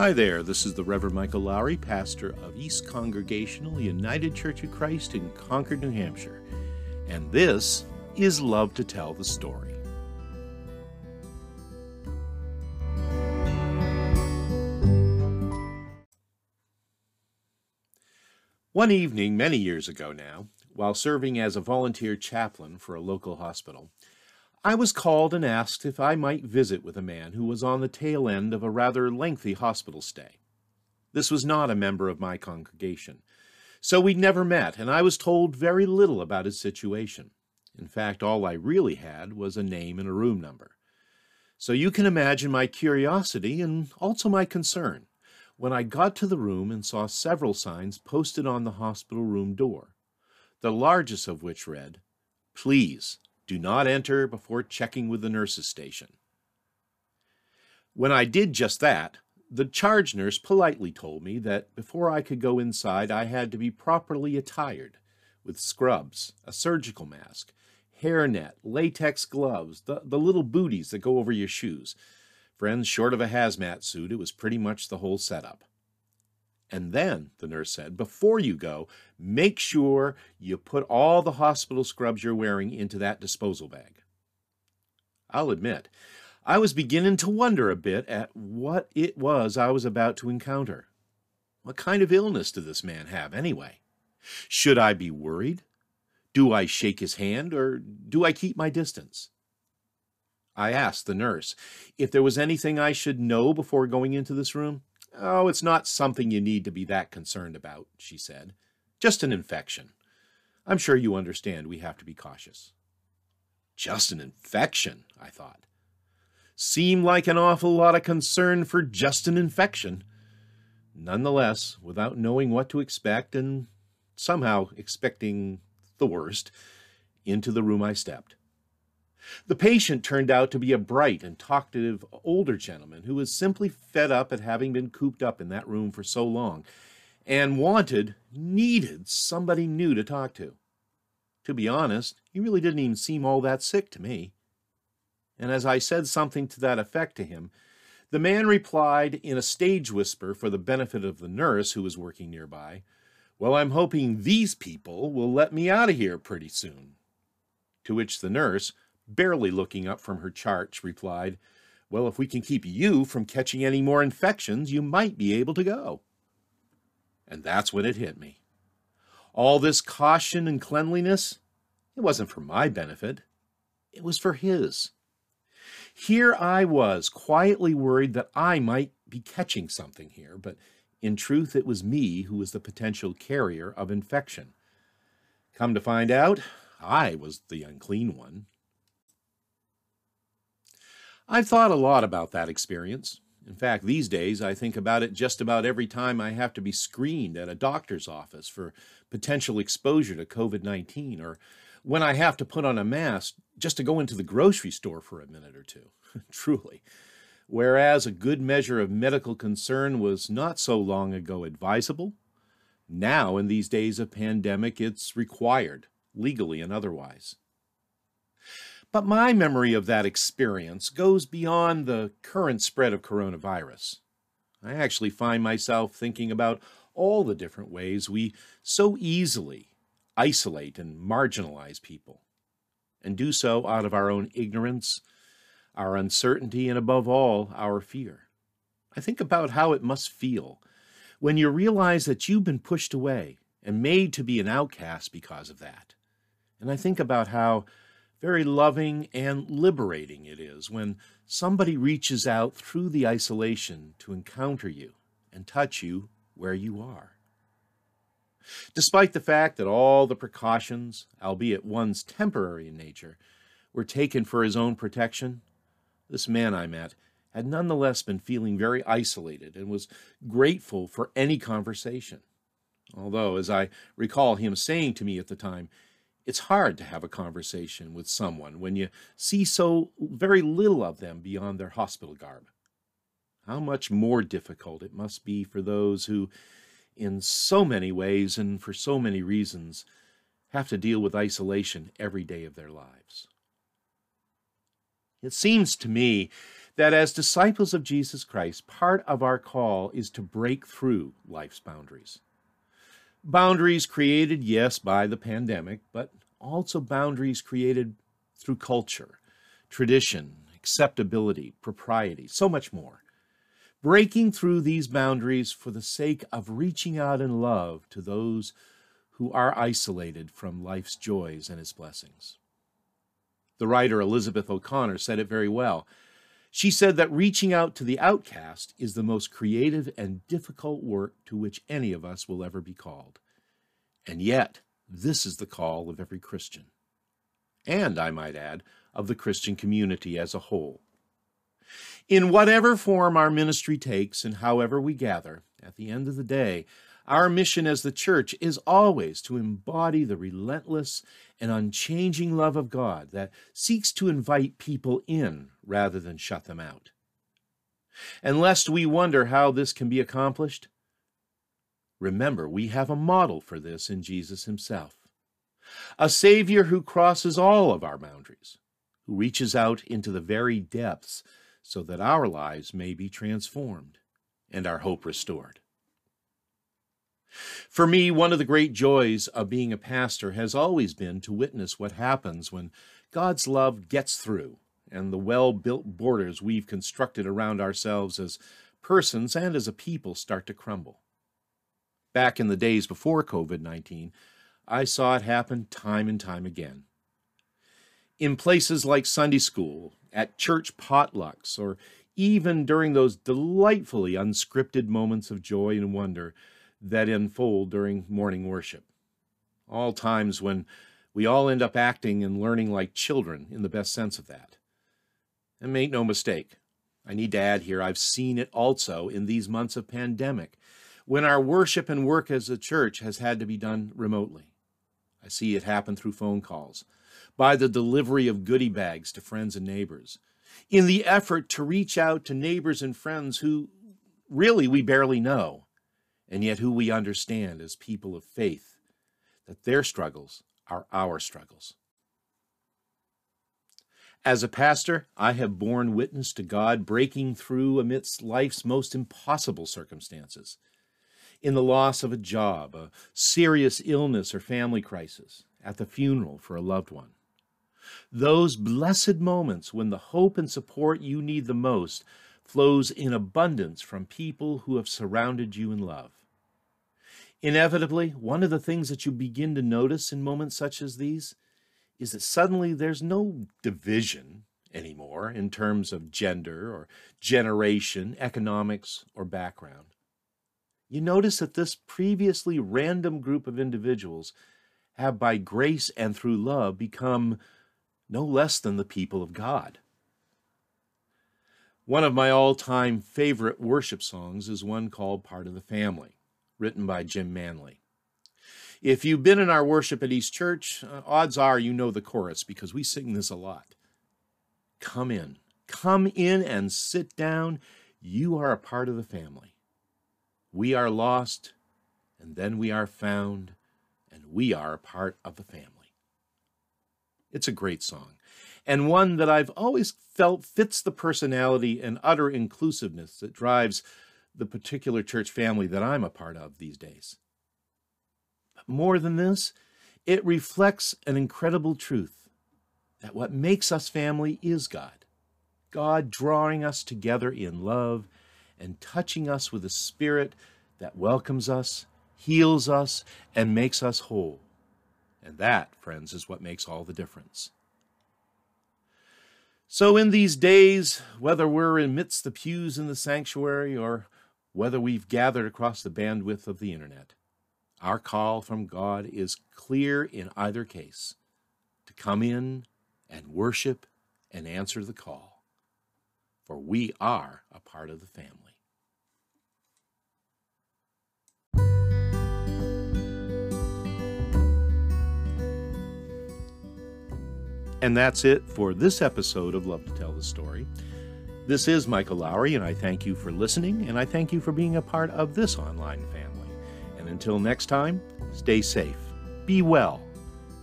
Hi there, this is the Reverend Michael Lowry, pastor of East Congregational United Church of Christ in Concord, New Hampshire. And this is Love to Tell the Story. One evening, many years ago now, while serving as a volunteer chaplain for a local hospital, I was called and asked if I might visit with a man who was on the tail end of a rather lengthy hospital stay. This was not a member of my congregation, so we'd never met, and I was told very little about his situation. In fact, all I really had was a name and a room number. So you can imagine my curiosity and also my concern when I got to the room and saw several signs posted on the hospital room door, the largest of which read, Please do not enter before checking with the nurses' station. When I did just that, the charge nurse politely told me that before I could go inside, I had to be properly attired with scrubs, a surgical mask, hairnet, latex gloves, the, the little booties that go over your shoes. Friends, short of a hazmat suit, it was pretty much the whole setup. And then, the nurse said, before you go, make sure you put all the hospital scrubs you're wearing into that disposal bag. I'll admit, I was beginning to wonder a bit at what it was I was about to encounter. What kind of illness did this man have, anyway? Should I be worried? Do I shake his hand, or do I keep my distance? I asked the nurse if there was anything I should know before going into this room. Oh, it's not something you need to be that concerned about, she said. Just an infection. I'm sure you understand we have to be cautious. Just an infection, I thought. Seemed like an awful lot of concern for just an infection. Nonetheless, without knowing what to expect and somehow expecting the worst, into the room I stepped. The patient turned out to be a bright and talkative older gentleman who was simply fed up at having been cooped up in that room for so long and wanted, needed somebody new to talk to. To be honest, he really didn't even seem all that sick to me. And as I said something to that effect to him, the man replied in a stage whisper for the benefit of the nurse who was working nearby, Well, I'm hoping these people will let me out of here pretty soon. To which the nurse, barely looking up from her charts, replied, Well, if we can keep you from catching any more infections, you might be able to go. And that's when it hit me. All this caution and cleanliness, it wasn't for my benefit, it was for his. Here I was, quietly worried that I might be catching something here, but in truth, it was me who was the potential carrier of infection. Come to find out, I was the unclean one. I've thought a lot about that experience. In fact, these days I think about it just about every time I have to be screened at a doctor's office for potential exposure to COVID 19, or when I have to put on a mask just to go into the grocery store for a minute or two. Truly. Whereas a good measure of medical concern was not so long ago advisable, now in these days of pandemic it's required, legally and otherwise. But my memory of that experience goes beyond the current spread of coronavirus. I actually find myself thinking about all the different ways we so easily isolate and marginalize people, and do so out of our own ignorance, our uncertainty, and above all, our fear. I think about how it must feel when you realize that you've been pushed away and made to be an outcast because of that. And I think about how very loving and liberating it is when somebody reaches out through the isolation to encounter you and touch you where you are. Despite the fact that all the precautions, albeit ones temporary in nature, were taken for his own protection, this man I met had nonetheless been feeling very isolated and was grateful for any conversation. Although, as I recall him saying to me at the time, it's hard to have a conversation with someone when you see so very little of them beyond their hospital garb. How much more difficult it must be for those who, in so many ways and for so many reasons, have to deal with isolation every day of their lives. It seems to me that as disciples of Jesus Christ, part of our call is to break through life's boundaries. Boundaries created, yes, by the pandemic, but also boundaries created through culture, tradition, acceptability, propriety, so much more. Breaking through these boundaries for the sake of reaching out in love to those who are isolated from life's joys and its blessings. The writer Elizabeth O'Connor said it very well. She said that reaching out to the outcast is the most creative and difficult work to which any of us will ever be called. And yet, this is the call of every Christian. And, I might add, of the Christian community as a whole. In whatever form our ministry takes and however we gather, at the end of the day, our mission as the church is always to embody the relentless and unchanging love of God that seeks to invite people in rather than shut them out. And lest we wonder how this can be accomplished, remember we have a model for this in Jesus himself. A Savior who crosses all of our boundaries, who reaches out into the very depths so that our lives may be transformed and our hope restored. For me, one of the great joys of being a pastor has always been to witness what happens when God's love gets through and the well built borders we've constructed around ourselves as persons and as a people start to crumble. Back in the days before COVID 19, I saw it happen time and time again. In places like Sunday school, at church potlucks, or even during those delightfully unscripted moments of joy and wonder that unfold during morning worship. All times when we all end up acting and learning like children in the best sense of that. And make no mistake, I need to add here, I've seen it also in these months of pandemic, when our worship and work as a church has had to be done remotely. I see it happen through phone calls, by the delivery of goodie bags to friends and neighbors, in the effort to reach out to neighbors and friends who really we barely know, and yet who we understand as people of faith, that their struggles are our struggles. As a pastor, I have borne witness to God breaking through amidst life's most impossible circumstances. In the loss of a job, a serious illness or family crisis, at the funeral for a loved one. Those blessed moments when the hope and support you need the most flows in abundance from people who have surrounded you in love. Inevitably, one of the things that you begin to notice in moments such as these is that suddenly there's no division anymore in terms of gender or generation, economics, or background. You notice that this previously random group of individuals have, by grace and through love, become no less than the people of God. One of my all time favorite worship songs is one called Part of the Family, written by Jim Manley. If you've been in our worship at East Church, uh, odds are you know the chorus because we sing this a lot. Come in, come in and sit down. You are a part of the family. We are lost, and then we are found, and we are a part of the family. It's a great song, and one that I've always felt fits the personality and utter inclusiveness that drives the particular church family that I'm a part of these days. But More than this, it reflects an incredible truth that what makes us family is God. God drawing us together in love and touching us with a spirit that welcomes us, heals us, and makes us whole. And that, friends, is what makes all the difference. So, in these days, whether we're amidst the pews in the sanctuary or whether we've gathered across the bandwidth of the internet, our call from God is clear in either case to come in and worship and answer the call, for we are a part of the family. And that's it for this episode of Love to Tell the Story. This is Michael Lowry, and I thank you for listening, and I thank you for being a part of this online family. And until next time, stay safe, be well,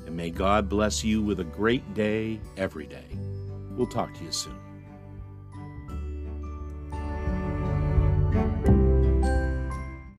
and may God bless you with a great day every day. We'll talk to you soon.